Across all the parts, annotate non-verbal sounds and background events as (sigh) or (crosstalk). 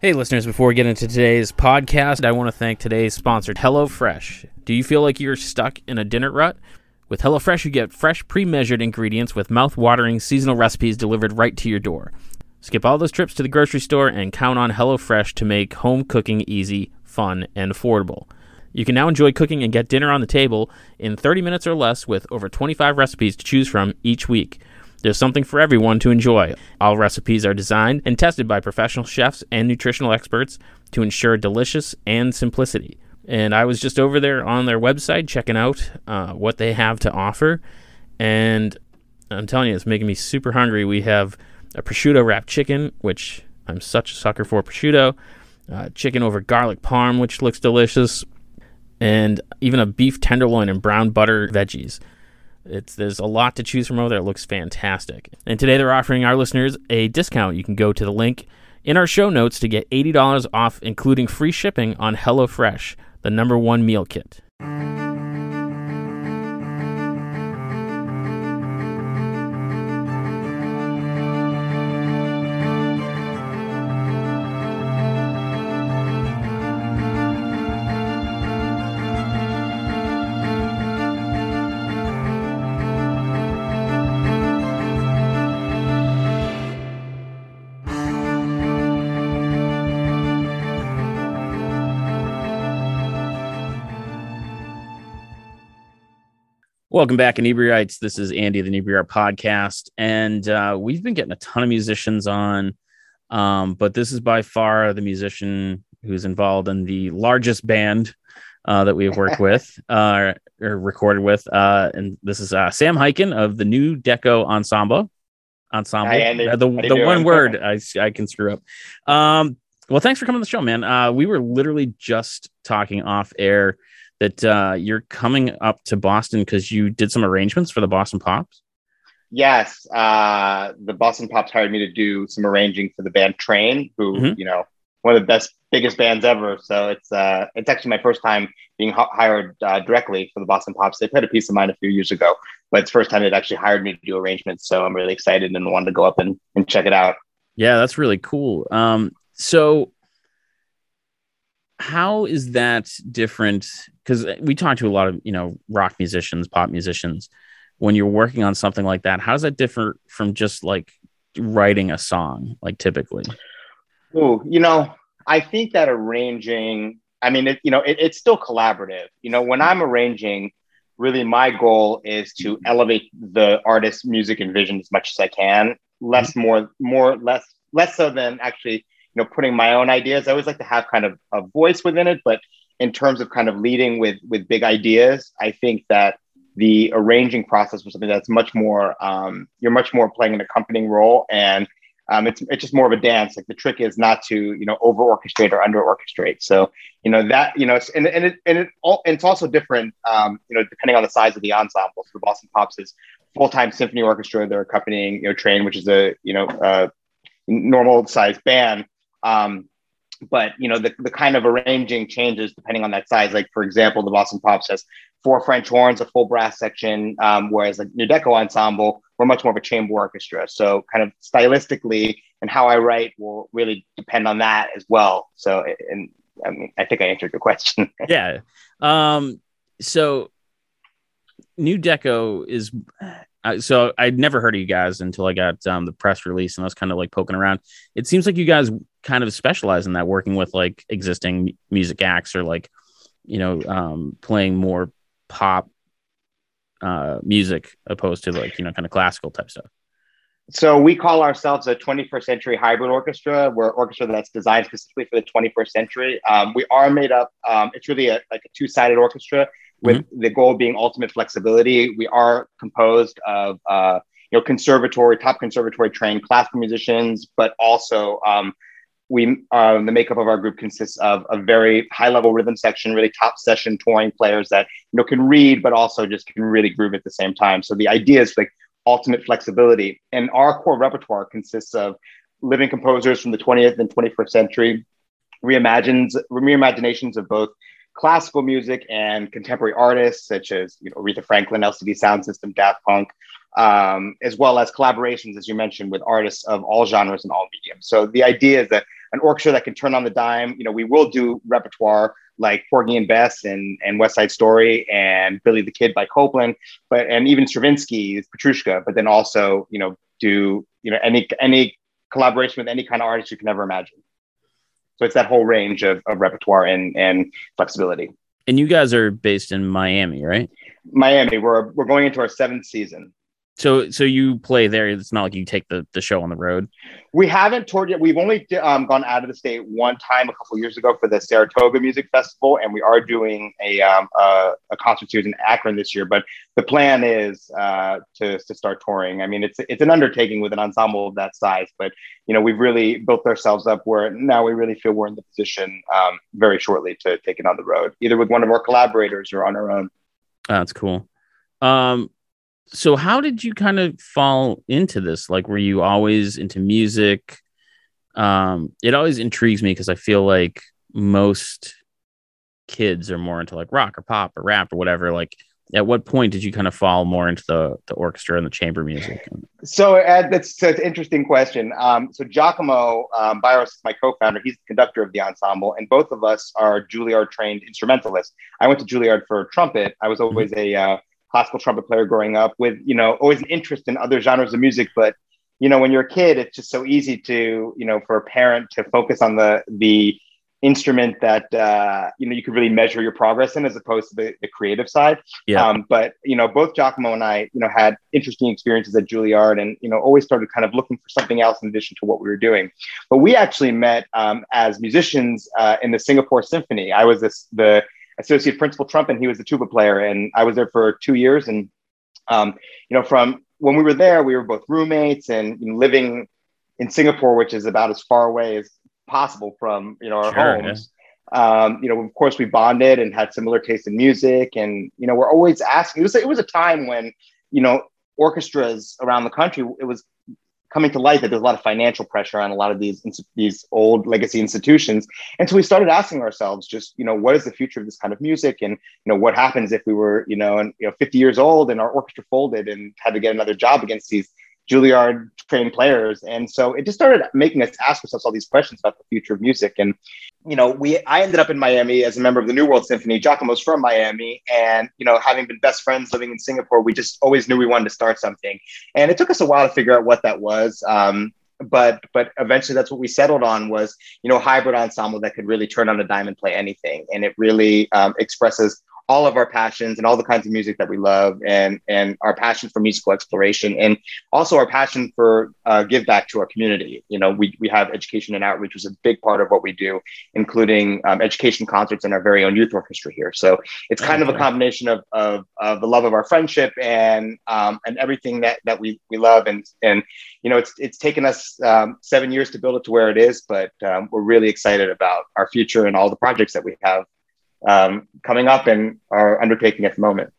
Hey, listeners, before we get into today's podcast, I want to thank today's sponsor, HelloFresh. Do you feel like you're stuck in a dinner rut? With HelloFresh, you get fresh, pre measured ingredients with mouth watering seasonal recipes delivered right to your door. Skip all those trips to the grocery store and count on HelloFresh to make home cooking easy, fun, and affordable. You can now enjoy cooking and get dinner on the table in 30 minutes or less with over 25 recipes to choose from each week. There's something for everyone to enjoy. All recipes are designed and tested by professional chefs and nutritional experts to ensure delicious and simplicity. And I was just over there on their website checking out uh, what they have to offer. And I'm telling you, it's making me super hungry. We have a prosciutto wrapped chicken, which I'm such a sucker for prosciutto, uh, chicken over garlic parm, which looks delicious, and even a beef tenderloin and brown butter veggies. It's there's a lot to choose from over there. It looks fantastic. And today they're offering our listeners a discount. You can go to the link in our show notes to get $80 off, including free shipping on HelloFresh, the number one meal kit. Welcome back, Inebriates. This is Andy, the Inebriart podcast, and uh, we've been getting a ton of musicians on, um, but this is by far the musician who's involved in the largest band uh, that we have worked with (laughs) uh, or recorded with, uh, and this is uh, Sam Hyken of the Nu Deco Ensemble. Ensemble, Hi, Andy. Uh, the, the doing? one word I, I can screw up. Um, well, thanks for coming on the show, man. Uh, we were literally just talking off air that uh, you're coming up to Boston because you did some arrangements for the Boston Pops. Yes, uh, the Boston Pops hired me to do some arranging for the band Train, who Mhm. you know one of the best, biggest bands ever. So it's uh, it's actually my first time being h- hired uh, directly for the Boston Pops. They played a piece of mine a few years ago, but it's the first time they've actually hired me to do arrangements. So I'm really excited and wanted to go up and, and check it out. Yeah, that's really cool. Um, so how is that different? Because uh, we talk to a lot of you know rock musicians, pop musicians. When you're working on something like that, how does that differ from just like writing a song, like typically? Ooh, you know, I think that arranging, I mean, it, you know, it, it's still collaborative. You know, when I'm arranging, really my goal is to elevate the artist's music and vision as much as I can. Less, mm-hmm. more, more, less, less so than actually, know, putting my own ideas. I always like to have kind of a voice within it, but in terms of kind of leading with with big ideas, I think that the arranging process was something that's much more. Um, you're much more playing an accompanying role, and um, it's it's just more of a dance. Like the trick is not to you know over orchestrate or under orchestrate. So you know that you know and and it and it all, and it's also different. Um, you know depending on the size of the ensemble. So the Boston Pops is full time symphony orchestra. They're accompanying you know Train, which is a you know uh, normal sized band. Um, but you know the, the kind of arranging changes depending on that size. Like for example, the Boston Pops has four French horns, a full brass section, um, whereas the Nu Deco Ensemble we're much more of a chamber orchestra. So kind of stylistically and how I write will really depend on that as well. So and I mean I think I answered your question. (laughs) yeah. Um, so Nu Deco is so I'd never heard of you guys until I got um, the press release and I was kind of like poking around. It seems like you guys kind of specialize in that, working with like existing music acts or like you know um, playing more pop uh, music opposed to like you know kind of classical type stuff. So we call ourselves a 21st century hybrid orchestra. We're an orchestra that's designed specifically for the 21st century. Um, we are made up. Um, it's really a, like a two-sided orchestra with the goal being ultimate flexibility. We are composed of uh, you know conservatory, top conservatory trained classical musicians, but also um, we uh, the makeup of our group consists of a very high level rhythm section, really top session touring players that you know can read, but also just can really groove at the same time. So the idea is like ultimate flexibility. And our core repertoire consists of living composers from the 20th and 21st century, reimagines, reimaginations of both classical music and contemporary artists such as you know Aretha Franklin, LCD Sound System, Daft Punk, um, as well as collaborations, as you mentioned, with artists of all genres and all mediums. So the idea is that an orchestra that can turn on the dime. You know, we will do repertoire like Porgy and Bess and, and West Side Story and Billy the Kid by Copland, but and even Stravinsky's Petrushka, but then also, you know, do, you know, any any collaboration with any kind of artist you can ever imagine. So it's that whole range of, of repertoire and, and flexibility. And you guys are based in Miami, right? Miami. We're we're going into our seventh season. So so you play there. It's not like you take the, the show on the road. We haven't toured yet. We've only um, gone out of the state one time a couple years ago for the Saratoga Music Festival, and we are doing a um, a, a, concert series in Akron this year. But the plan is uh, to to start touring. I mean, it's it's an undertaking with an ensemble of that size, but you know we've really built ourselves up where now we really feel we're in the position um, very shortly to take it on the road, either with one of our collaborators or on our own. That's cool. Um, so how did you kind of fall into this? Like were you always into music? Um it always intrigues me because i feel like most kids are more into like rock or pop or rap or whatever. Like at what point did you kind of fall more into the the orchestra and the chamber music? So uh, that's, that's an interesting question. Um, so Jacomo um, Bairos is my co-founder. He's the conductor of the ensemble and both of us are juilliard trained instrumentalists. I went to juilliard for trumpet. I was always mm-hmm. a uh, classical trumpet player growing up with, you know, always an interest in other genres of music. But, you know, when you're a kid, it's just so easy to, you know, for a parent to focus on the, the instrument that, uh, you know, you could really measure your progress in as opposed to the, the creative side. Yeah. Um, but, you know, both Jacomo and I, you know, had interesting experiences at Juilliard and, you know, always started kind of looking for something else in addition to what we were doing. But we actually met um, as musicians uh, in the Singapore Symphony. I was this, the, associate principal trumpet, and he was the tuba player. And I was there for two years. And, um, you know, from when we were there, we were both roommates and you know, living in Singapore, which is about as far away as possible from, you know, our sure, homes. Yeah. Um, you know, of course, we bonded and had similar taste in music. And, you know, we're always asking, it was, it was a time when, you know, orchestras around the country, it was coming to light that there's a lot of financial pressure on a lot of these these old legacy institutions. And so we started asking ourselves just you know what is the future of this kind of music? And you know what happens if we were you know and you know 50 years old and our orchestra folded and had to get another job against these Juilliard trained players. And so it just started making us ask ourselves all these questions about the future of music. And, you know, we I ended up in Miami as a member of the New World Symphony. Jacomo's from Miami. And, you know, having been best friends living in Singapore, we just always knew we wanted to start something. And it took us a while to figure out what that was. Um, but but eventually that's what we settled on was you know hybrid ensemble that could really turn on a dime and play anything and it really um, expresses all of our passions and all the kinds of music that we love and and our passion for musical exploration and also our passion for uh, give back to our community. You know we, we have education and outreach is a big part of what we do including um, education concerts and our very own youth orchestra here. So it's kind okay. of a combination of, of, of, the love of our friendship and um, and everything that that we, we love. And and you know it's it's taken us um, seven years to build it to where it is but um, we're really excited about our future and all the projects that we have um, coming up and are undertaking at the moment.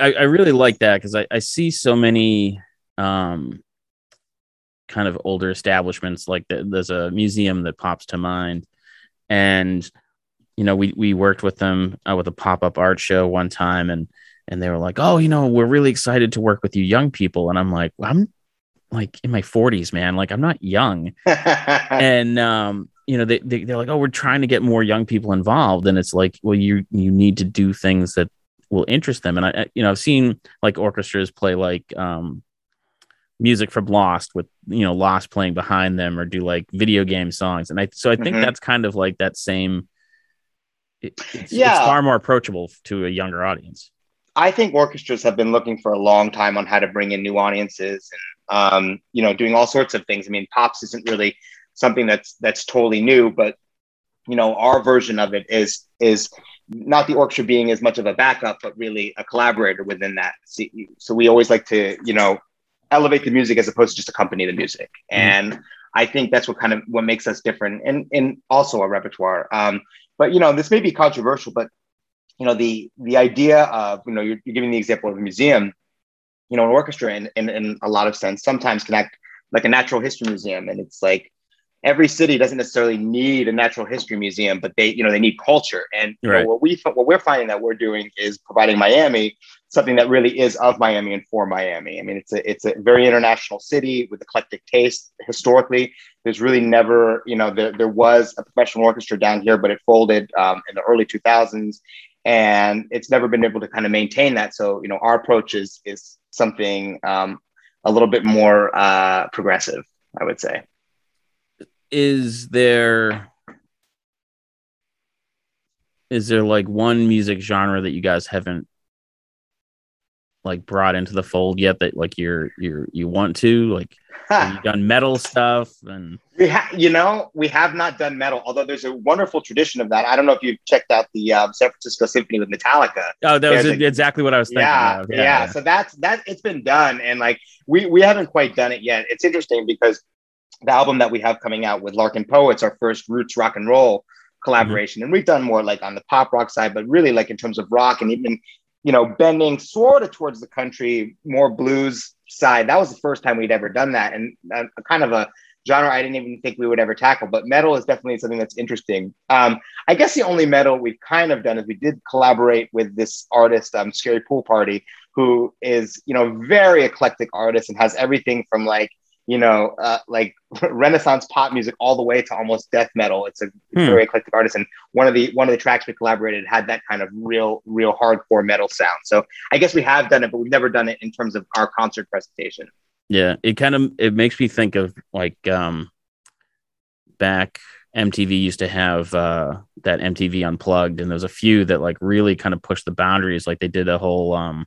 I, I really like that because I, I see so many um, kind of older establishments. Like the, there's a museum that pops to mind, and you know we we worked with them uh, with a pop up art show one time, and and they were like, oh, you know, we're really excited to work with you young people, and I'm like, well, I'm like in my 40s, man. Like I'm not young, (laughs) and um, you know they, they they're like oh we're trying to get more young people involved. And it's like well you you need to do things that will interest them. And i you know i've seen like orchestras play like um music from lost with you know lost playing behind them or do like video game songs. And i so i think mm-hmm. that's kind of like that same it, it's, yeah. it's far more approachable to a younger audience. I think orchestras have been looking for a long time on how to bring in new audiences and um, you know doing all sorts of things. I mean pops isn't really something that's that's totally new but you know our version of it is is not the orchestra being as much of a backup but really a collaborator within that. So we always like to you know elevate the music as opposed to just accompany the music. Mm-hmm. and i think that's what kind of what makes us different and and also our repertoire. Um, but you know this may be controversial but you know the the idea of you know you're, you're giving the example of a museum you know an orchestra in, in in a lot of sense sometimes connect like a natural history museum. And it's like every city doesn't necessarily need a natural history museum, but they, you know, they need culture. And you Right. know, what we what we're finding that we're doing is providing Miami something that really is of Miami and for Miami. I mean, it's a it's a very international city with eclectic taste. Historically, there's really never, you know, there there was a professional orchestra down here, but it folded um, in the early 2000s, and it's never been able to kind of maintain that. So, you know, our approach is is something um, a little bit more uh, progressive, I would say. Is there is there like one music genre that you guys haven't like brought into the fold yet that like you're you're you want to like have done metal stuff and We ha- you know, we have not done metal, although there's a wonderful tradition of that. I don't know if you've checked out the um, San Francisco Symphony with Metallica. oh that was a- exactly what i was thinking Yeah, of. yeah, So that's that. It's been done, and like we we haven't quite done it yet. It's interesting because the album that we have coming out with Larkin Poe, our first roots rock and roll collaboration, and we've done more like on the pop rock side, but really like in terms of rock and even you know bending sort of towards the country, more blues side. That was the first time we'd ever done that, and uh, kind of a genre I didn't even think we would ever tackle. But metal is definitely something that's interesting. Um, I guess the only metal we've kind of done is we did collaborate with this artist, um, Scary Pool Party, who is you know very eclectic artist and has everything from like you know uh, like (laughs) Renaissance pop music all the way to almost death metal. It's a Hmm. very eclectic artist, and one of the one of the tracks we collaborated had that kind of real real hardcore metal sound. So I guess we have done it, but we've never done it in terms of our concert presentation. yeah it kind of it makes me think of like um back mtv used to have uh that mtv unplugged and there's a few that like really kind of pushed the boundaries like they did a whole um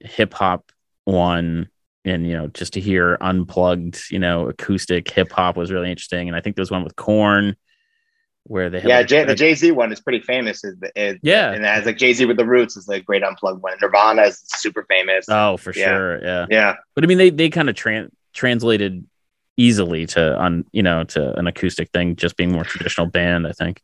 hip hop one and you know just to hear unplugged you know acoustic hip hop was really interesting and i think there's one with Korn where they had Yeah, like, J- the Jay Z one is pretty famous. Is, is Yeah. and has like Jay Z with the Roots is the great unplugged one. Nirvana is super famous. oh for Yeah. sure yeah yeah, but i mean they they kind of tran translated easily to on you know to an acoustic thing just being more traditional band i think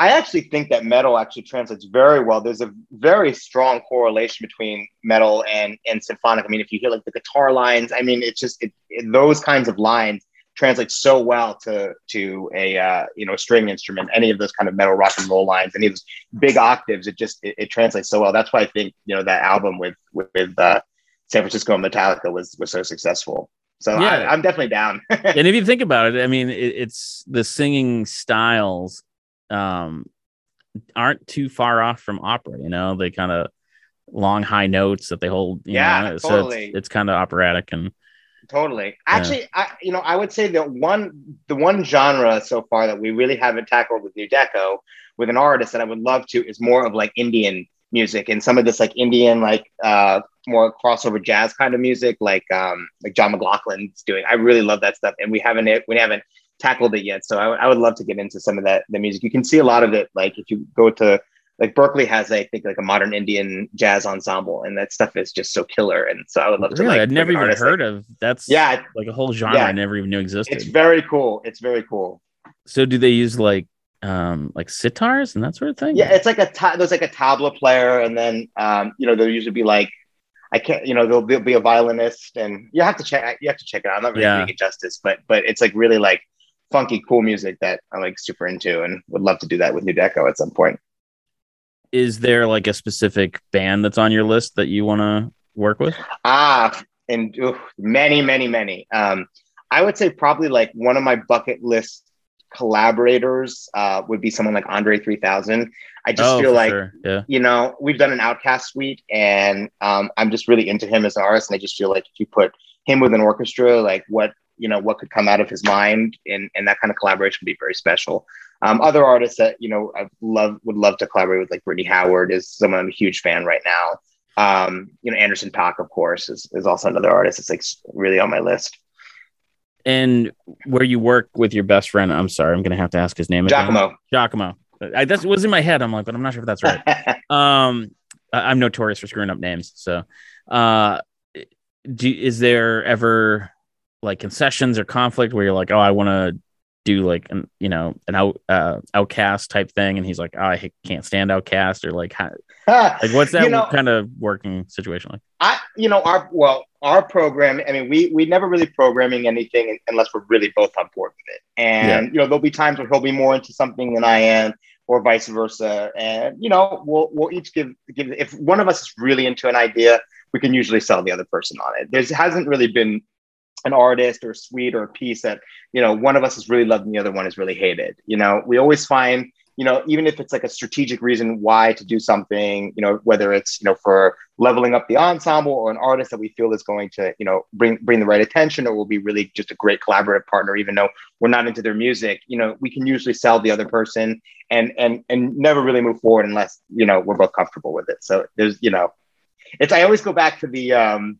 I actually think that metal actually translates very well. There's a very strong correlation between metal and and symphonic. I mean, if you hear like the guitar lines, I mean, it's just it, it- those kinds of lines translate so well to to a uh, you know string instrument. Any of those kind of metal rock and roll lines, any of those big octaves, it just it, it translates so well. That's why I think you know that album with with, uh, San Francisco and Metallica was was so successful. So Yeah. I, I'm definitely down. (laughs) and if you think about it i mean it, it's the singing styles um aren't too far off from opera you know they kind of long high notes that they hold you Yeah, know? so it's, it's kind of operatic and Totally. Actually, I, you know, I would say the one the one genre so far that we really haven't tackled with Nu Deco with an artist that I would love to is more of like Indian music and some of this like Indian like uh more crossover jazz kind of music like um like John McLaughlin's doing. I really love that stuff and we haven't we haven't tackled it yet. So I, would- love to get into some of that the music. You can see a lot of it like if you go to like Berkeley has I think like a modern Indian jazz ensemble and that stuff is just so killer and so I would love to like i'd never even artist like- heard of that's yeah like a whole genre Yeah. i never even knew existed it's very cool. It's very cool. so do they use like um like sitars and that sort of thing Yeah, it's like a ta- there's like a tabla player, and then um, you know there'll usually be like I can't you know there'll, there'll be a violinist, and you have to check you have to check it out. I'm not really Yeah. doing it justice, but but it's like really like funky, cool music that I'm like super into, and would love to do that with Nu Deco at some point. is there like a specific band that's on your list that you want to work with Ah, and oof, many, many, many. Um, I would say probably like one of my bucket list collaborators uh, would be someone like Andre 3000. I just oh feel like sure. yeah you know, we've done an OutKast suite, and um, I'm just really into him as an artist, and I just feel like if you put him with an orchestra, like what you know, what could come out of his mind, and and that kind of collaboration would be very special. Um, other artists that you know I love would love to collaborate with, like Brittany Howard, is someone I'm a huge fan right now. Um, you know, Anderson Paak, of course, is, is also another artist that's like really on my list. and where you work with your best friend i'm sorry i'm gonna have to ask his name again. Jacomo. Jacomo. I, that was in my head. I'm like, but I'm not sure if that's right. (laughs) um, I- I'm notorious for screwing up names. So, uh, do, is there ever like concessions or conflict where you're like, oh, I want to do like an you know an out uh, OutKast type thing, and he's like, oh, I can't stand OutKast or like, how, (laughs) like what's that you know, kind of working situation like? I you know our well our program. I mean, we we never really programming anything unless we're really both on board with it, and yeah. you know there'll be times where he'll be more into something than I am. Or vice versa, and you know we'll we'll each give give if one of us is really into an idea, we can usually sell the other person on it. There hasn't really been an artist or a suite or a piece that you know one of us is really loved and the other one is really hated. You know we always find you know even if it's like a strategic reason why to do something you know whether it's you know for leveling up the ensemble or an artist that we feel is going to you know bring bring the right attention or will be really just a great collaborative partner even though we're not into their music you know we can usually sell the other person and and and never really move forward unless you know we're both comfortable with it. So there's you know it's i always go back to the um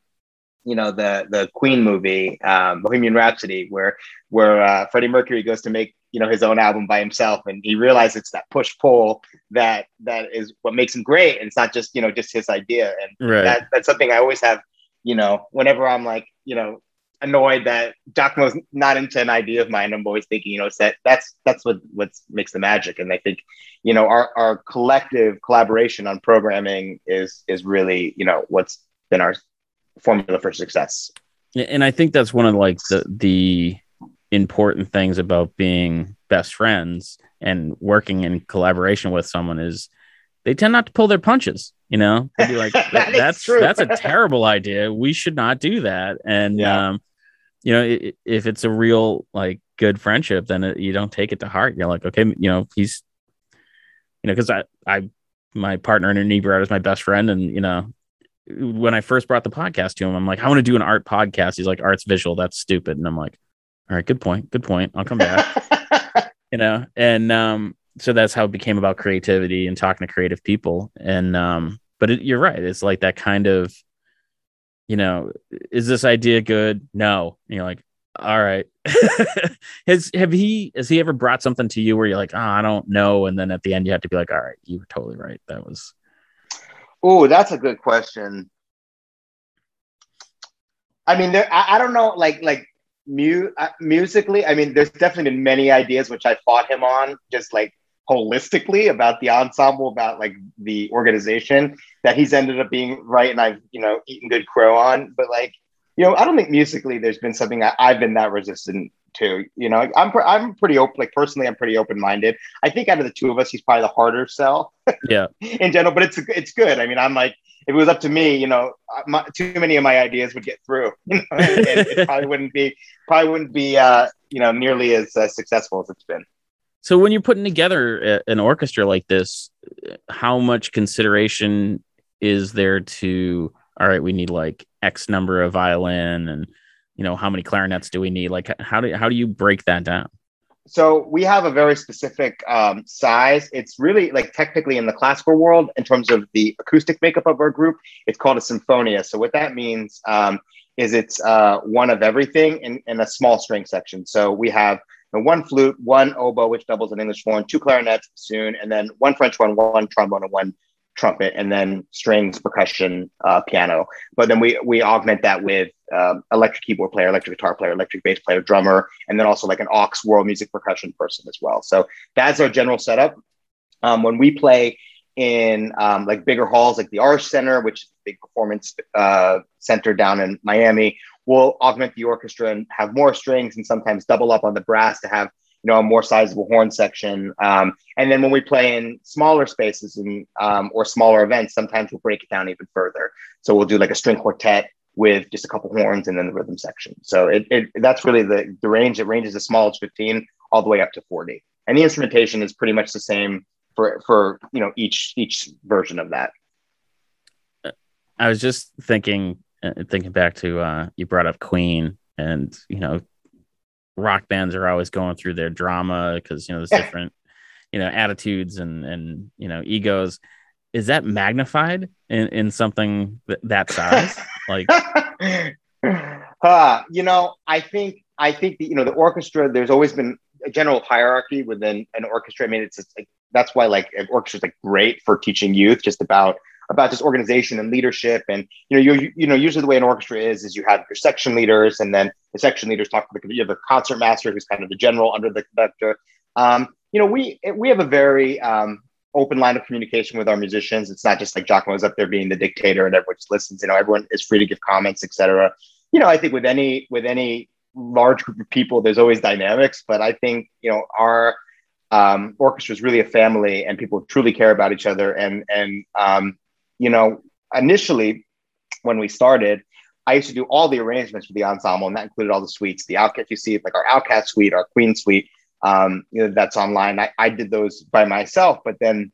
you know the the Queen movie, um, Bohemian Rhapsody, where where uh, Freddie Mercury goes to make you know his own album by himself, and he realizes it's that push pull that that is what makes him great, and it's not just you know just his idea, and right. that that's something I always have, you know, whenever I'm like you know annoyed that Jacomo's not into an idea of mine, I'm always thinking you know that that's that's what what makes the magic, and I think you know our our collective collaboration on programming is is really you know what's been our formula for success. And I think that's one of like the the important things about being best friends and working in collaboration with someone is they tend not to pull their punches. You know, they'd be like, (laughs) that "That's that's a terrible idea. We should not do that." And yeah. um, you know, it, if it's a real like good friendship, then it, you don't take it to heart. You're like, okay, you know, he's, you know, because I I my partner in inebriate is my best friend, and you know, when I first brought the podcast to him, I'm like, I want to do an art podcast. He's like, art's visual. That's stupid. And I'm like, all right, good point. Good point. I'll come back. (laughs) you know, and um, so that's how it became about creativity and talking to creative people. And um, but it, you're right. It's like that kind of, you know, is this idea good? No. And you're like, all right. (laughs) has have he has he ever brought something to you where you're like, oh, I don't know, and then at the end you have to be like, all right, you were totally right. That was Oh, that's a good question. I mean, there. I, I don't know. Like, like mu- uh, musically. I mean, there's definitely been many ideas which I fought him on, just like holistically about the ensemble, about like the organization that he's ended up being right, and I've you know eaten good crow on. But like, you know, I don't think musically there's been something I, have been that resistant to. You know, I'm I'm pretty open. Like personally, I'm pretty open minded. I think out of the two of us, he's probably the harder sell. Yeah. (laughs) in general, but it's it's good. I mean, I'm like, if it was up to me, you know, my, too many of my ideas would get through. (laughs) You know, it, it, probably wouldn't be probably wouldn't be uh, you know nearly as uh, successful as it's been. So when you're putting together an orchestra like this, how much consideration is there to? All right, we need like X number of violin and you know how many clarinets do we need? Like how do how do you break that down? So we have a very specific um, size. It's really like technically in the classical world in terms of the acoustic makeup of our group it's called a symphonia. So what that means um, is it's uh, one of everything in, in a small string section. So we have one flute one oboe which doubles an english horn two clarinets soon and then one french horn one trombone and one trumpet and then strings, percussion, uh, piano. But then we we augment that with um, electric keyboard player, electric guitar player, electric bass player, drummer, and then also like an aux world music percussion person as well. So that's our general setup. Um, when we play in um, like bigger halls like the Arsht Center, which is a big performance uh, center down in Miami, we'll augment the orchestra and have more strings and sometimes double up on the brass to have you know, a more sizable horn section. Um, and then when we play in smaller spaces and um, or smaller events, sometimes we'll break it down even further. So we'll do like a string quartet with just a couple horns and then the rhythm section. So it, it that's really the the range. It ranges as small as 15 all the way up to 40. And the instrumentation is pretty much the same for for you know each each version of that. I was just thinking uh, thinking back to uh, you brought up Queen and you know rock bands are always going through their drama because you know there's different you know attitudes and and you know egos. Is that magnified in, in something th- that size? Like (laughs) uh, you know i think i think the, you know the orchestra there's always been a general hierarchy within an orchestra. I mean it's, it's like that's why like an orchestra is like great for teaching youth just about about just organization and leadership. And you know, you you know, usually the way an orchestra is is you have your section leaders, and then the section leaders talk to the you have the concert master, who's kind of the general under the conductor. Um, you know, we we have a very um, open line of communication with our musicians. It's not just like Jacomo's up there being the dictator and everyone just listens. You know, everyone is free to give comments, etc. You know, I think with any with any large group of people, there's always dynamics, but I think you know our um, orchestra is really a family, and people truly care about each other. And and um, you know, initially when we started, I used to do all the arrangements for the ensemble, and that included all the suites. The OutKast you see, like our OutKast suite, our queen suite, um, you know, that's online. I, I did those by myself, but then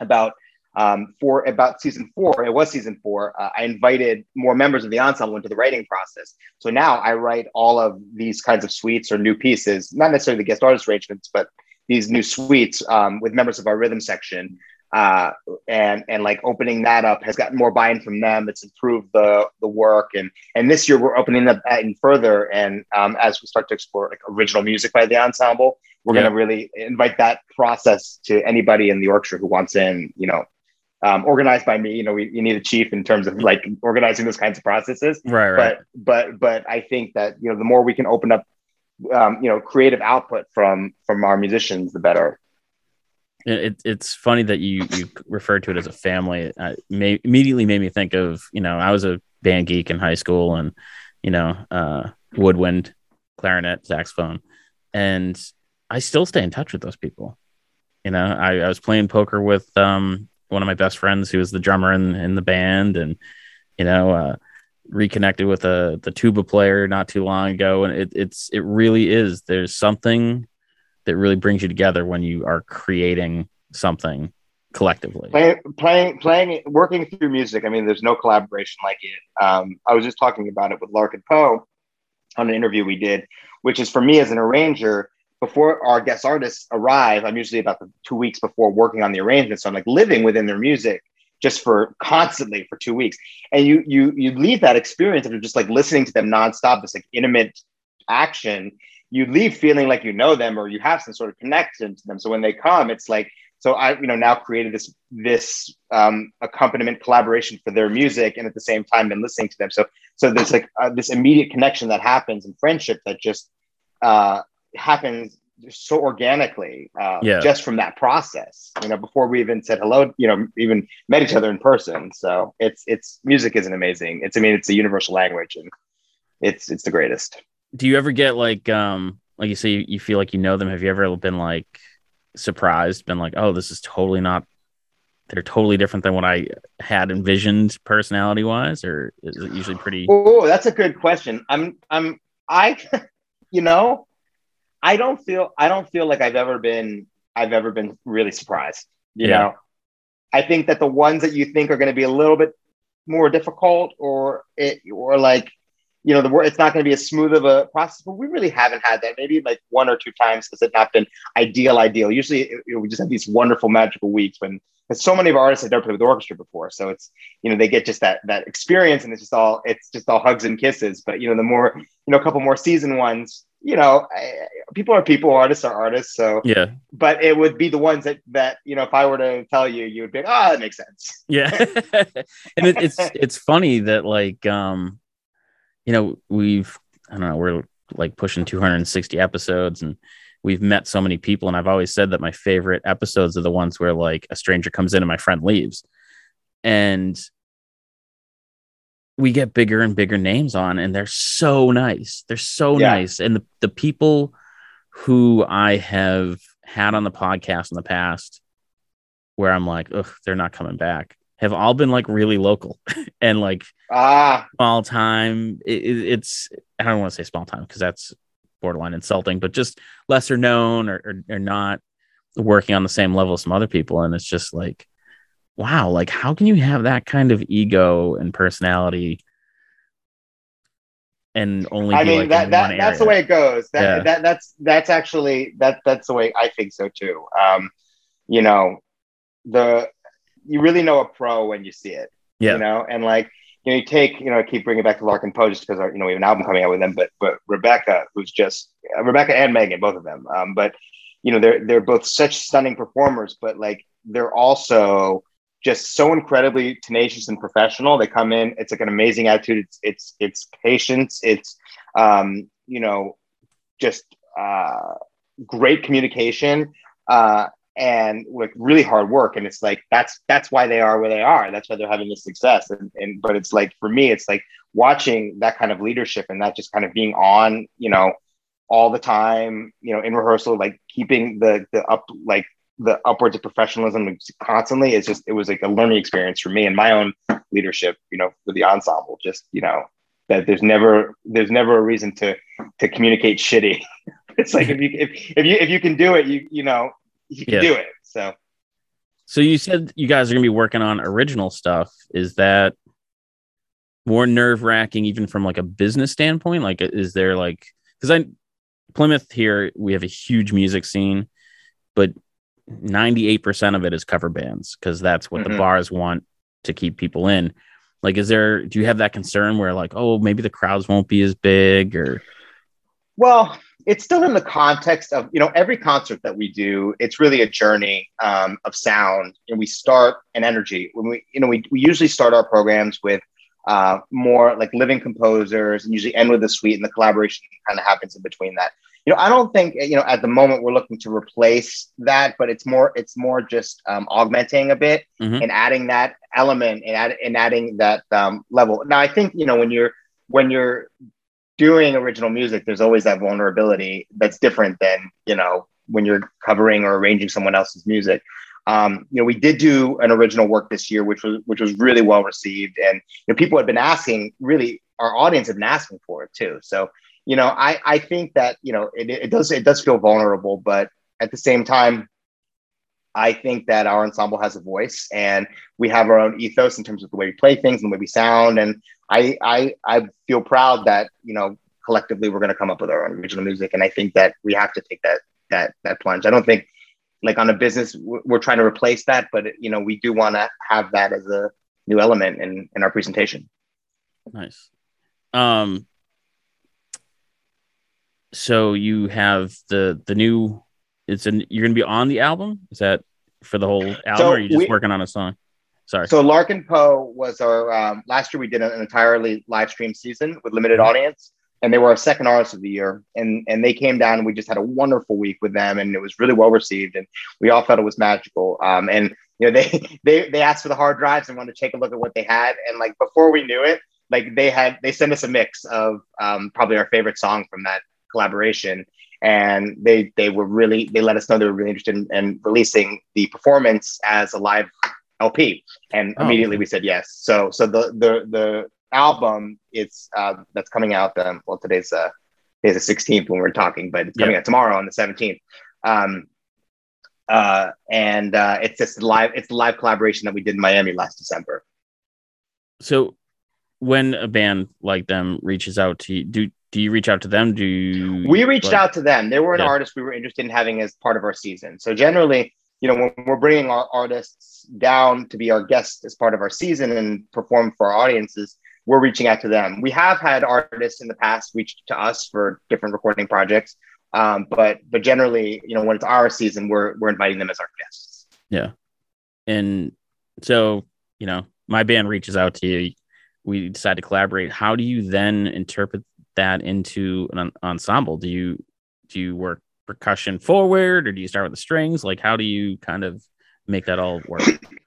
about um, for about season four, it was season four, uh, I invited more members of the ensemble into the writing process. So now I write all of these kinds of suites or new pieces, not necessarily the guest artist arrangements, but these new suites um, with members of our rhythm section. Uh, and and like opening that up has gotten more buy-in from them. It's improved the the work, and and this year we're opening up that in further. And um, as we start to explore like original music by the ensemble, we're yeah. going to really invite that process to anybody in the orchestra who wants in. You know, um, organized by me. You know, we, you need a chief in terms of like organizing those kinds of processes. Right, right. But but but I think that you know the more we can open up, um, you know, creative output from from our musicians, the better. It, it's funny that you you referred to it as a family. I may, immediately made me think of you know I was a band geek in high school and you know uh, woodwind, clarinet, saxophone, and I still stay in touch with those people. You know, I, I was playing poker with um, one of my best friends who was the drummer in, in the band and you know uh, reconnected with a uh, the tuba player not too long ago and it, it's it really is there's something that really brings you together when you are creating something collectively playing playing playing working through music i mean there's no collaboration like it um, i was just talking about it with larkin poe on an interview we did which is for me as an arranger before our guest artists arrive, I'm usually about the two weeks before working on the arrangement. So I'm like living within their music just for constantly for two weeks. And you you you leave that experience of just like listening to them nonstop, this like intimate action. You leave feeling like you know them or you have some sort of connection to them. So when they come, it's like so I you know now created this this um, accompaniment collaboration for their music and at the same time been listening to them. So so there's like uh, this immediate connection that happens and friendship that just uh, happens so organically uh, yeah. just from that process you know before we even said hello you know even met each other in person so it's it's music is an amazing it's i mean it's a universal language and it's it's the greatest do you ever get like um like you say you, you feel like you know them have you ever been like surprised been like oh this is totally not they're totally different than what i had envisioned personality wise or is it usually pretty oh that's a good question i'm i'm i (laughs) you know I don't feel I don't feel like I've ever been I've ever been really surprised. You yeah. know, I think that the ones that you think are going to be a little bit more difficult or it or like you know the it's not going to be as smooth of a process but we really haven't had that maybe like one or two times has it not been ideal ideal. Usually it, it, we just have these wonderful magical weeks when so many of our artists have never played with orchestra before. So it's you know they get just that that experience and it's just all it's just all hugs and kisses. But you know the more you know a couple more season ones you know, people are people, artists are artists. So yeah, but it would be the ones that that you know, if I were to tell you, you would be, oh, that makes sense. Yeah, (laughs) and it, it's it's funny that like um, you know, we've I don't know, we're like pushing 260 episodes and we've met so many people and I've always said that my favorite episodes are the ones where like a stranger comes in and my friend leaves. And we get bigger and bigger names on and they're so nice they're so yeah. nice and the, the people who i have had on the podcast in the past where i'm like ugh they're not coming back have all been like really local (laughs) and like ah small time it, it's i don't want to say small time because that's borderline insulting but just lesser known or, or, or not working on the same level as some other people and it's just like wow, like how can you have that kind of ego and personality and only I mean like that, that that's the way it goes. That, yeah. that that's that's actually that that's the way I think so too. Um, you know, the you really know a pro when you see it. Yeah. You know, and like you know, you take, you know, I keep bringing back to Larkin Poe just because, you know, we have an album coming out with them, but, but Rebecca, who's just uh, Rebecca and Megan, both of them. Um, but, you know, they're, they're both such stunning performers, but like, they're also just so incredibly tenacious and professional. They come in, it's like an amazing attitude. It's it's it's patience. It's um, you know, just uh, great communication uh, and like really hard work. And it's like that's that's why they are where they are. That's why they're having this success. And, and but it's like for me, it's like watching that kind of leadership and that just kind of being on, you know, all the time, you know, in rehearsal, like keeping the the up like the upwards of professionalism constantly it's just it was like a learning experience for me and my own leadership you know for the ensemble just you know that there's never there's never a reason to to communicate shitty (laughs) it's like if you if, if you if you can do it you you know you can yeah. do it so so you said you guys are going to be working on original stuff is that more nerve wracking even from like a business standpoint like is there like because i plymouth here we have a huge music scene but 98% of it is cover bands because that's what mm-hmm. the bars want to keep people in. Like, is there, do you have that concern where, like, oh, maybe the crowds won't be as big or? Well, it's still in the context of, you know, every concert that we do, it's really a journey um, of sound. And we start an energy. When we, you know, we, we usually start our programs with uh, more like living composers and usually end with a suite and the collaboration kind of happens in between that you know, I don't think you know at the moment we're looking to replace that, but it's more it's more just um, augmenting a bit mm-hmm. and adding that element and, add, and adding that um, level. Now, I think you know when you're when you're doing original music, there's always that vulnerability that's different than you know when you're covering or arranging someone else's music. Um, you know, we did do an original work this year, which was which was really well received, and you know, people had been asking. Really, our audience had been asking for it too. So you know, I, I think that, you know, it, it does, it does feel vulnerable, but at the same time, I think that our ensemble has a voice and we have our own ethos in terms of the way we play things and the way we sound. And I, I, I feel proud that, you know, collectively we're going to come up with our own original music. And I think that we have to take that, that, that plunge. I don't think like on a business, we're trying to replace that, but you know, we do want to have that as a new element in, in our presentation. Nice. Um, so you have the the new it's an you're gonna be on the album is that for the whole album so or are you just we, working on a song sorry so larkin poe was our um, last year we did an entirely live stream season with limited mm-hmm. audience and they were our second artist of the year and and they came down and we just had a wonderful week with them and it was really well received and we all felt it was magical um, and you know (laughs) they they they asked for the hard drives and wanted to take a look at what they had and like before we knew it like they had they sent us a mix of um, probably our favorite song from that collaboration and they they were really they let us know they were really interested in, in releasing the performance as a live LP, and oh, immediately we said yes. So so the the the album it's uh, that's coming out. Um, well, today's uh today's the 16th when we're talking, but it's coming out tomorrow on the 17th. Um, uh, and uh, it's just live. It's the live collaboration that we did in Miami last December. So, when a band like them reaches out to you, do do you reach out to them? Do you, we reached like, out to them? They were an yeah. artist we were interested in having as part of our season. So generally, you know, when we're bringing our artists down to be our guests as part of our season and perform for our audiences, we're reaching out to them. We have had artists in the past reach to us for different recording projects, um, but but generally, you know, when it's our season, we're we're inviting them as our guests. Yeah, and so you know, my band reaches out to you. We decide to collaborate. How do you then interpret that into an ensemble? Do you do you work percussion forward or do you start with the strings? Like how do you kind of make that all work? (clears throat)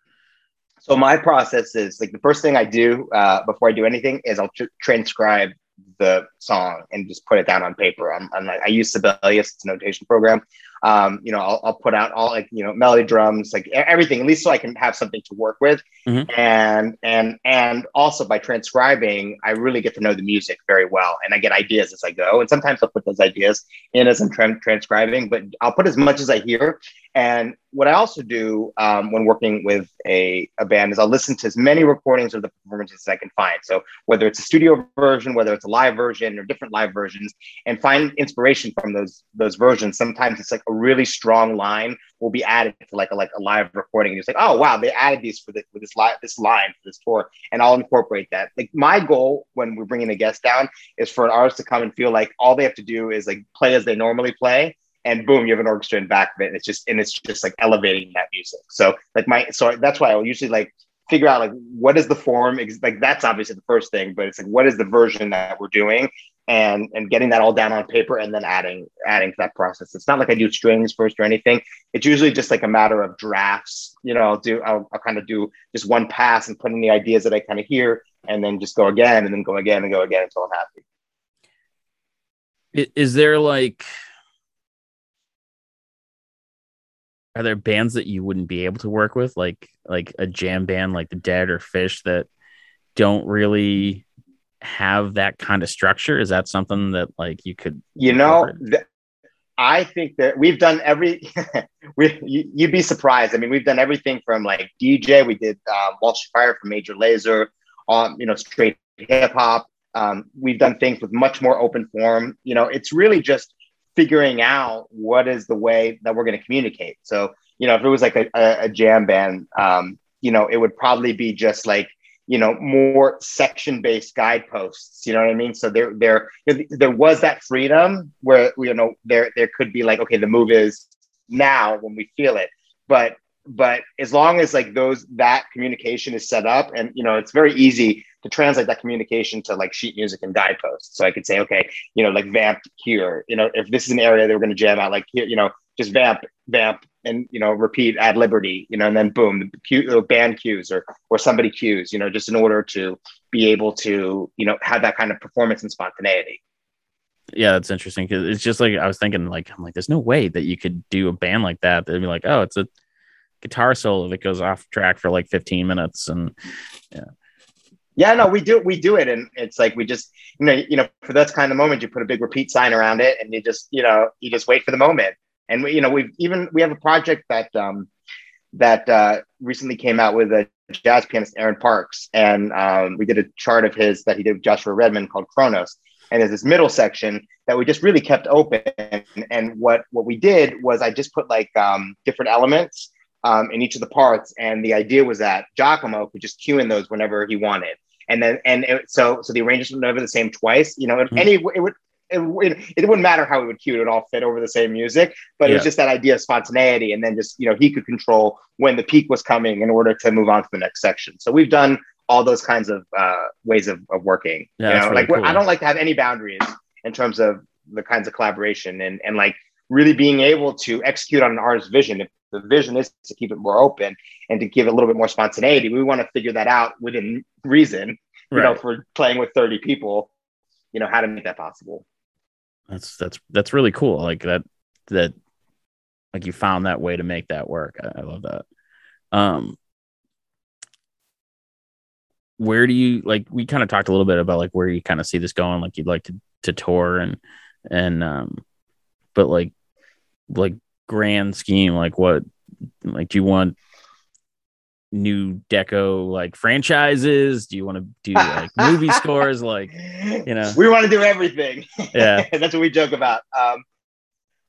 So my process is like the first thing I do uh, before I do anything is I'll tr- transcribe the song and just put it down on paper. I'm, I'm like, I use Sibelius, it's a notation program. Um, you know, I'll, I'll, put out all like, you know, melody drums, like everything, at least so I can have something to work with. Mm-hmm. And, and, and also by transcribing, I really get to know the music very well and I get ideas as I go. And sometimes I'll put those ideas in as I'm tra- transcribing, but I'll put as much as I hear. And what I also do um, when working with a, a band is I'll listen to as many recordings of the performances as I can find. So whether it's a studio version, whether it's a live version or different live versions, and find inspiration from those those versions. Sometimes it's like a really strong line will be added to like a like a live recording. You're like, oh wow, they added these for, the, for this live this line for this tour, and I'll incorporate that. Like my goal when we're bringing a guest down is for an artist to come and feel like all they have to do is like play as they normally play and boom, you have an orchestra in back of it. And it's just and it's just like elevating that music. So like my so that's why I will usually like figure out like what is the form like that's obviously the first thing but it's like what is the version that we're doing and and getting that all down on paper and then adding adding to that process it's not like i do strings first or anything it's usually just like a matter of drafts you know i'll do i'll, I'll kind of do just one pass and put in the ideas that i kind of hear and then just go again and then go again and go again until i'm happy is there like are there bands that you wouldn't be able to work with? Like like a jam band like the dead or Phish that don't really have that kind of structure? Is that something that like you could you know th- i think that we've done every (laughs) we you, would be surprised. I mean we've done everything from like dj we did uh, Walshy Fire from major lazer um you know straight hip hop. Um, we've done things with much more open form. You know it's really just figuring out what is the way that we're going to communicate. So, you know, if it was like a, a, jam band, um, you know, it would probably be just like, you know, more section based guideposts. You know what I mean? So there, there, there was that freedom where, you know, there, there could be like, okay, the move is now when we feel it, but, but as long as like those, that communication is set up and, you know, it's very easy to translate that communication to like sheet music and guideposts. So I could say, okay, you know, like vamp here, you know, if this is an area that we're going to jam out, like here, you know, just vamp, vamp, and you know, repeat ad liberty, you know, and then boom, the cue, band cues or or somebody cues, you know, just in order to be able to, you know, have that kind of performance and spontaneity. Yeah, that's interesting because it's just like I was thinking, like I'm like, there's no way that you could do a band like that. They'd be like, oh, it's a guitar solo that goes off track for like 15 minutes, and yeah, yeah, no, we do we do it, and it's like we just you know you know for that kind of moment, you put a big repeat sign around it, and you just you know you just wait for the moment. And we you know we've even we have a project that um, that uh, recently came out with a jazz pianist Aaron Parks, and um, we did a chart of his that he did with Joshua Redman called Kronos. And there's this middle section that we just really kept open. And what what we did was I just put like um, different elements um, in each of the parts. And the idea was that Jacomo could just cue in those whenever he wanted. And then, and it, so, so the arrangements would never the same twice, you know, mm-hmm. any, it would, it, it, wouldn't matter how it would cue it, would all fit over the same music, but yeah. it was just that idea of spontaneity. And then just, you know, he could control when the peak was coming in order to move on to the next section. So we've done all those kinds of uh, ways of, of working, yeah, you know, really like cool. I don't like to have any boundaries in terms of the kinds of collaboration and, and like really being able to execute on an artist's vision. If the vision is to keep it more open and to give it a little bit more spontaneity, we want to figure that out within reason. You right. know, for playing with 30 people, you know, how to make that possible. That's that's that's really cool. Like that that like you found that way to make that work. I, I love that. Um where do you like we kind of talked a little bit about like where you kind of see this going like you'd like to to tour and and um but like like grand scheme like what like do you want Nu Deco like franchises? Do you want to do (laughs) like movie scores? Like you know? We want to do everything. Yeah. (laughs) That's what we joke about. Um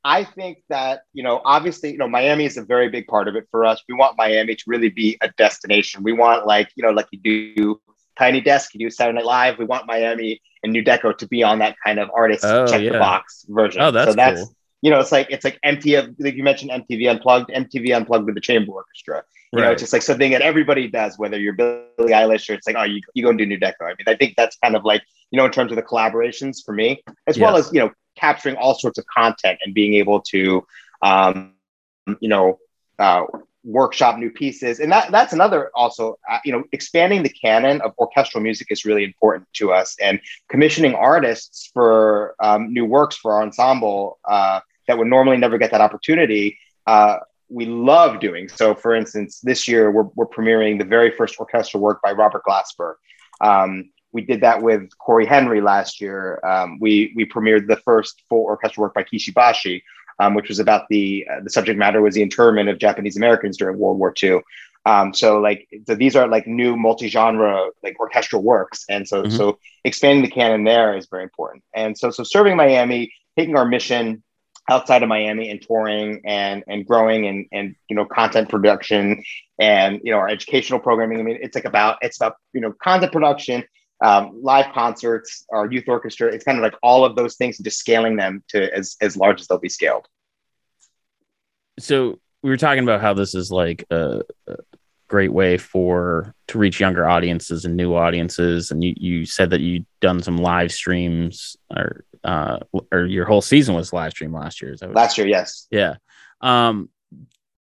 i think that you know obviously you know miami is a very big part of it for us. We want miami to really be a destination. We want like you know like you do tiny desk you do saturday night live. We want miami and Nu Deco to be on that kind of artist oh, check yeah. the box version. Oh that's so that's cool you know, it's like it's like MTV, like you mentioned MTV Unplugged, MTV Unplugged with the chamber orchestra. You right. know, it's just like something that everybody does, whether you're Billie Eilish or it's like, oh, you, you go and do Nu Deco. I mean, I think that's kind of like, you know, in terms of the collaborations for me, as well as, you know, capturing all sorts of content and being able to, um, you know, uh, workshop new pieces. And that that's another also, uh, you know, expanding the canon of orchestral music is really important to us and commissioning artists for um, new works for our ensemble. Uh, that would normally never get that opportunity, uh, we love doing. So, for instance, this year we're, we're premiering the very first orchestral work by Robert Glasper. Um, we did that with Cory Henry last year. Um, we we premiered the first full orchestral work by Kishi Bashi, um, which was about the uh, the subject matter was the internment of Japanese Americans during World War II. Um, so like so these are like new multi-genre like orchestral works, and so mm-hmm. so expanding the canon there is very important. And so so serving Miami, taking our mission outside of Miami and touring and and growing and and you know content production and you know our educational programming. I mean, it's like about it's about you know content production, um, live concerts, our youth orchestra. It's kind of like all of those things, just scaling them to as as large as they'll be scaled. so we were talking about how this is like a, a, great way for to reach younger audiences and new audiences and you, you said that you'd done some live streams or uh or your whole season was live stream last year last year yes yeah um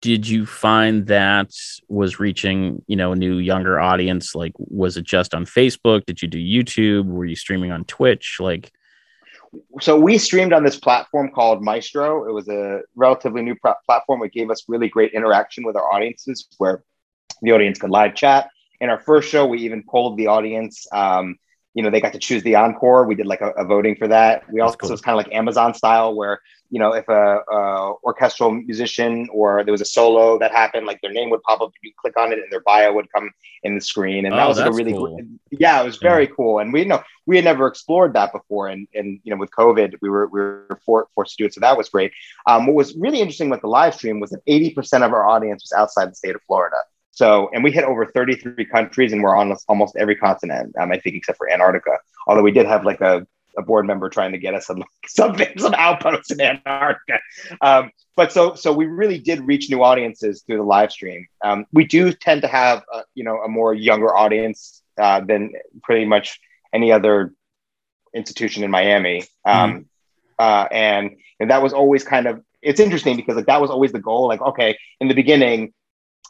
did you find that was reaching you know a new younger audience like was it just on facebook did you do youtube were you streaming on twitch like so we streamed on this platform called Maestro. It was a relatively new pr- platform. It gave us really great interaction with our audiences, where the audience could live chat. In our first show, we even polled the audience. Um, you know, they got to choose the encore. We did like a, a voting for that. We also cool. it was kind of like Amazon style, where you know, if a, a, orchestral musician or there was a solo that happened, like their name would pop up. You click on it, and their bio would come in the screen, and oh, that was like a really cool. yeah, it was very yeah. cool. And we you know we had never explored that before, and and you know with COVID, we were we were forced to do it, so that was great. Um, what was really interesting with the live stream was that eighty percent of our audience was outside the state of Florida. So, and we hit over 33 countries and we're on almost every continent, um, I think, except for Antarctica. Although we did have like a, a board member trying to get us some, (laughs) something, some outposts in Antarctica. Um, but so, so we really did reach new audiences through the live stream. Um, we do tend to have, a, you know, a more younger audience uh, than pretty much any other institution in Miami. Um, mm-hmm. Uh, and, and that was always kind of, it's interesting because like that was always the goal. Like, okay, in the beginning,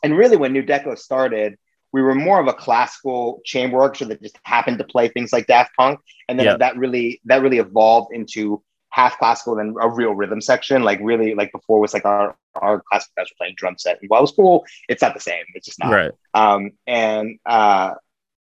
and really, when Nu Deco started, we were more of a classical chamber orchestra that just happened to play things like Daft Punk, and then that really that really evolved into half classical and a real rhythm section. Like really, like before was like our our classical guys were playing drum set, and while it was cool, it's not the same. It's just not. Right. Um, and uh,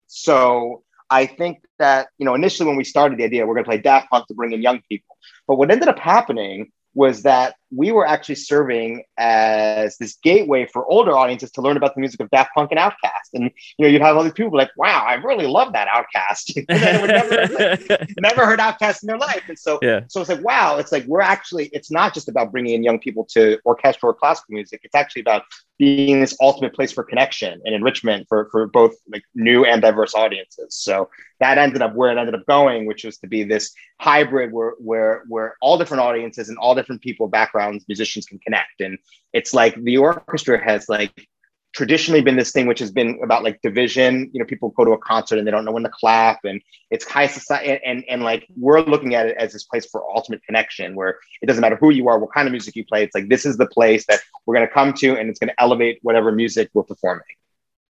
so I think that you know initially when we started the idea, we're going to play Daft Punk to bring in young people, but what ended up happening was that we were actually serving as this gateway for older audiences to learn about the music of Daft Punk and OutKast. And you know, you'd have all these people like, "Wow, I really love that OutKast." (laughs) never, like, (laughs) never heard OutKast in their life, and so yeah. so it's like, wow, it's like we're actually it's not just about bringing in young people to orchestral or classical music. It's actually about being this ultimate place for connection and enrichment for for both like new and diverse audiences. So that ended up where it ended up going, which was to be this hybrid where where where all different audiences and all different people backgrounds musicians can connect. And it's like the orchestra has like traditionally been this thing which has been about like division. You know people go to a concert and they don't know when to clap and it's high society and, and and like we're looking at it as this place for ultimate connection where it doesn't matter who you are what kind of music you play it's like this is the place that we're going to come to and it's going to elevate whatever music we're performing.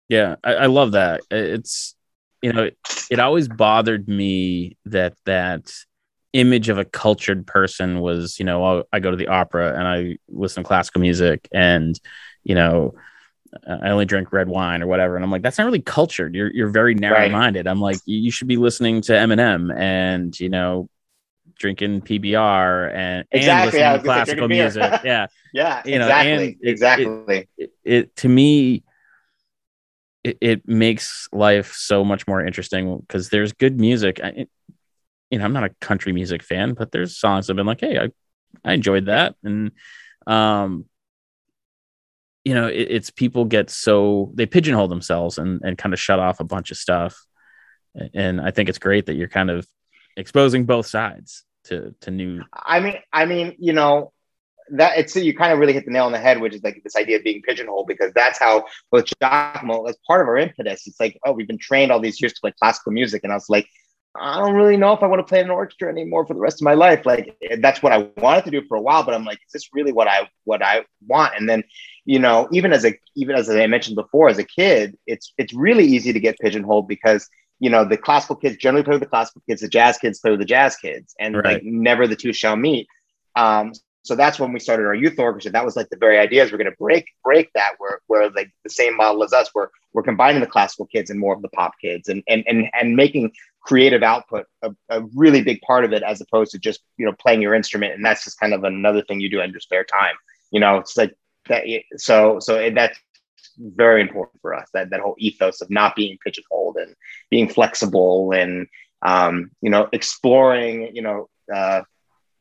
Yeah I, I love that. It's you know it, it always bothered me that that image of a cultured person was you know oh, i go to the opera and i listen to classical music and you know I only drink red wine or whatever. And I'm like, that's not really cultured. You're you're very narrow minded. Right. I'm like, you should be listening to Eminem and you know, drinking PBR and, exactly. and listening to classical music. Yeah. (laughs) yeah. You know, exactly. Exactly. It, it, it, to me, it, it makes life so much more interesting because there's good music. I, you know, I'm not a country music fan, but there's songs I've been like, hey, I, I enjoyed that. And um, you know, it, it's people get so they pigeonhole themselves and and kind of shut off a bunch of stuff. And I think it's great that you're kind of exposing both sides to to new. I mean, I mean, you know, that it's you kind of really hit the nail on the head, which is like this idea of being pigeonholed, because that's how with Jacomo, as part of our impetus, it's like, oh, we've been trained all these years to play classical music. And I was like, I don't really know if I want to play in an orchestra anymore for the rest of my life. Like that's what I wanted to do for a while, but I'm like, is this really what I what I want? And then, you know, even as a even as I mentioned before, as a kid, it's it's really easy to get pigeonholed because you know the classical kids generally play with the classical kids, the jazz kids play with the jazz kids, and right. like never the two shall meet. Um, so that's when we started our youth orchestra. That was like the very idea is we're going to break break that where where like the same model as us, where we're combining the classical kids and more of the pop kids, and and and and making creative output a, a really big part of it, as opposed to just you know playing your instrument, and that's just kind of another thing you do in your spare time. You know, it's like that. So so that's very important for us. That that whole ethos of not being pigeonholed and being flexible and um, you know exploring. You know. Uh,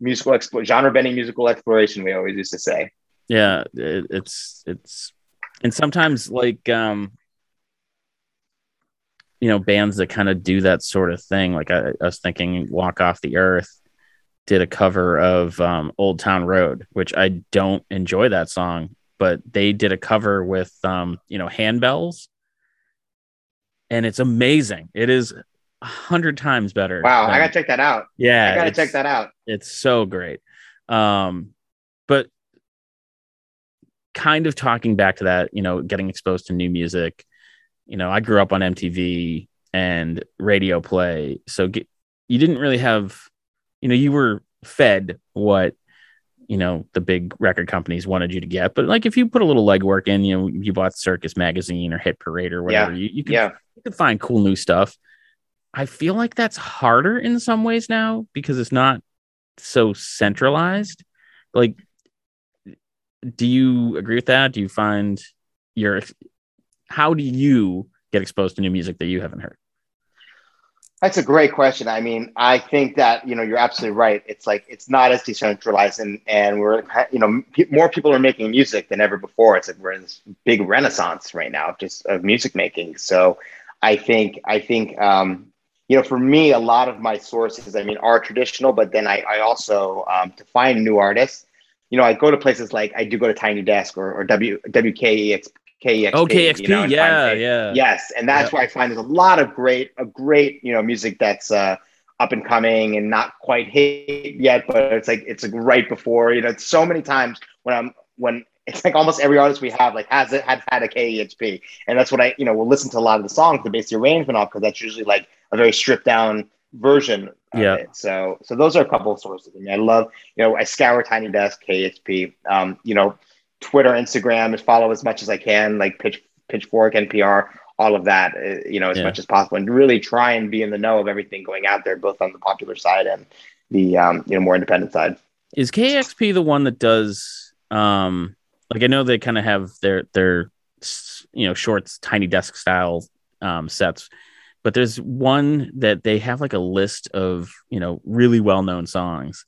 musical expo- genre bending musical exploration we always used to say yeah it, it's it's and sometimes like um you know bands that kind of do that sort of thing like I, I, was thinking walk off the earth did a cover of um, Old Town Road, which I don't enjoy that song, but they did a cover with um, you know handbells, and it's amazing. It is a hundred times better. Wow, than- I gotta check that out. yeah, I gotta check that out. It's so great. Um, but kind of talking back to that, you know, getting exposed to new music. You know, I grew up on MTV and radio play, so get, you didn't really have, you know, you were fed what you know the big record companies wanted you to get. But like if you put a little legwork in, you know, you bought Circus Magazine or Hit Parade or whatever, you, you could Yeah, you could find cool new stuff. I feel like that's harder in some ways now because it's not so centralized. Like, do you agree with that? Do you find your how do you get exposed to new music that you haven't heard? that's a great question. I mean, I think that you know you're absolutely right. It's like it's not as decentralized, and and we're you know pe- more people are making music than ever before. It's like we're in this big renaissance right now of just of music making. So I think I think um, you know for me a lot of my sources I mean are traditional, but then I I also um, to find new artists. You know, I go to places like I do go to Tiny Desk or, or W WKEX KEXP. Oh, KXP, you know, yeah, find- yeah. Yes, and that's Yeah. where I find there's a lot of great, a great, you know, music that's uh, up and coming and not quite hit yet, but it's like it's like right before. You know, it's so many times when I'm when it's like almost every artist we have like has it had had a KEXP, and that's what I you know we'll listen to a lot of the songs to base the arrangement off because that's usually like a very stripped down version of Yeah. it. So so those are a couple of sources. I mean, I love you know I scour Tiny Desk, KEXP, um, you know, Twitter, Instagram, follow as much as I can, like Pitch Pitchfork, NPR, all of that, uh, you know, as Yeah. much as possible, and really try and be in the know of everything going out there, both on the popular side and the um, you know more independent side. Is KXP the one that does um like I know they kind of have their their you know shorts tiny desk style um sets but there's one that they have like a list of you know really well known songs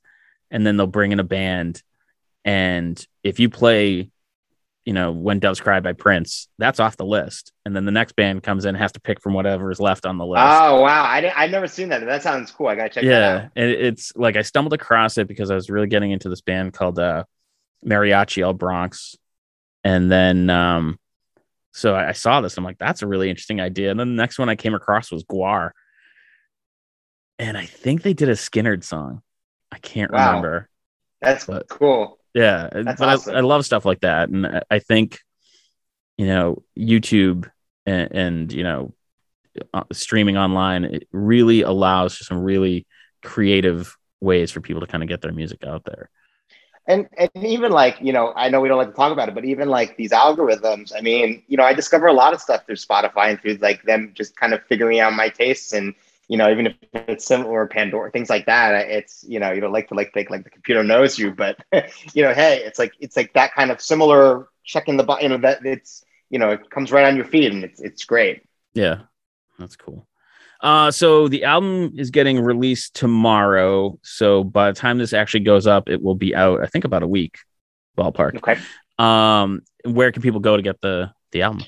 and then they'll bring in a band and if you play you know when doves cry by prince that's off the list and then the next band comes in and has to pick from whatever is left on the list Oh wow, I didn't, I've never seen that. That sounds cool. I gotta check that out. yeah and it's like i stumbled across it because i was really getting into this band called uh mariachi el bronx. And then um so i I saw this i'm like that's a really interesting idea. And then the next one i came across was GWAR. And i think they did a Skynyrd song. I can't Wow. remember. That's But- cool. yeah That's but awesome. I, I love stuff like that. And I- i think you know youtube and, and you know uh, streaming online it really allows for some really creative ways for people to kind of get their music out there And and even like you know, I know we don't like to talk about it, but even like these algorithms. I mean, you know, I discover a lot of stuff through Spotify and through like them just kind of figuring out my tastes and you know, even if it's similar or Pandora, things like that. It's you know, you don't like to like think like the computer knows you, but (laughs) you know, hey, it's like it's like that kind of similar checking the button. You know, that it's you know, it comes right on your feed and it's it's great. yeah that's cool uh so the album is getting released tomorrow. So by the time this actually goes up it will be out i think about a week ballpark. Okay. um where can people go to get the the album?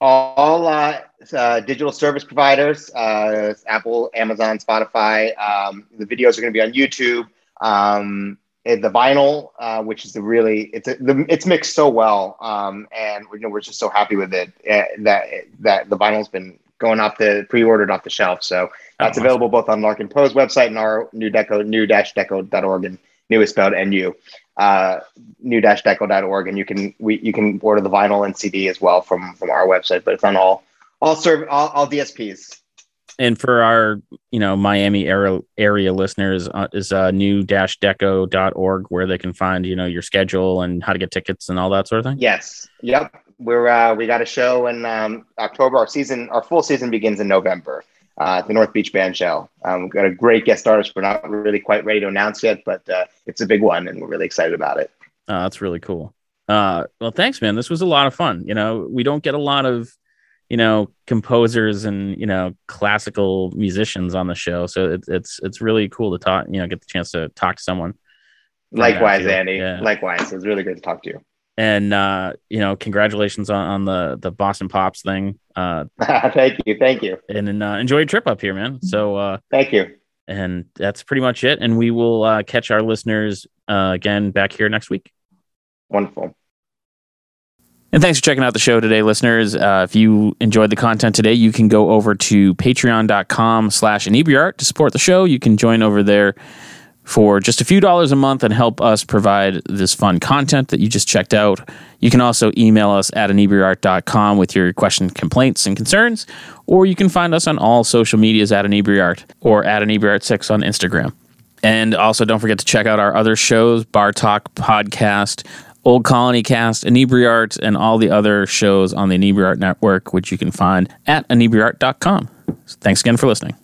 All uh, uh, digital service providers uh, apple amazon spotify um, the videos are going to be on youtube. Um, the vinyl uh, which is the really it's a, the, it's mixed so well um, and you know, we're just so happy with it uh, that that the vinyl's been going off the pre-ordered off the shelf. So that's Oh, available both on larkin poe's website and our Nu Deco new-deco.org and new is spelled nu uh, new-deco.org and you can we you can order the vinyl and cd as well from from our website but it's on all all serve all, all dsps and for our you know miami area area listeners uh, is uh, new-deco.org where they can find you know your schedule and how to get tickets and all that sort of thing? Yes. Yep we're uh, we got a show in um, october our season our full season begins in november uh, at the north beach band shell um, we've got a great guest artist we're not really quite ready to announce yet but uh, it's a big one and we're really excited about it Oh, that's really cool. Uh, well, thanks, man. This was a lot of fun. You know, we don't get a lot of, you know, composers and you know classical musicians on the show, so it, it's it's really cool to talk. You know, get the chance to talk to someone. likewise andy Yeah. likewise it was really good to talk to you And uh, you know, congratulations on, on the the Boston Pops thing. Uh, (laughs) thank you thank you and then, uh, enjoy your trip up here, man. So uh, thank you And that's pretty much it. And we will uh, catch our listeners uh, again back here next week. Wonderful. And thanks for checking out the show today, listeners. Uh, if you enjoyed the content today, you can go over to patreon.com slash inebriart to support the show. You can join over there for just a few dollars a month and help us provide this fun content that you just checked out. You can also email us at inebriart.com with your questions, complaints, and concerns, or you can find us on all social medias at inebriart or at inebriart6 on Instagram. And also, don't forget to check out our other shows Bar Talk Podcast, Old Colony Cast, Inebriart, and all the other shows on the Inebriart Network, which you can find at inebriart.com. Thanks again for listening.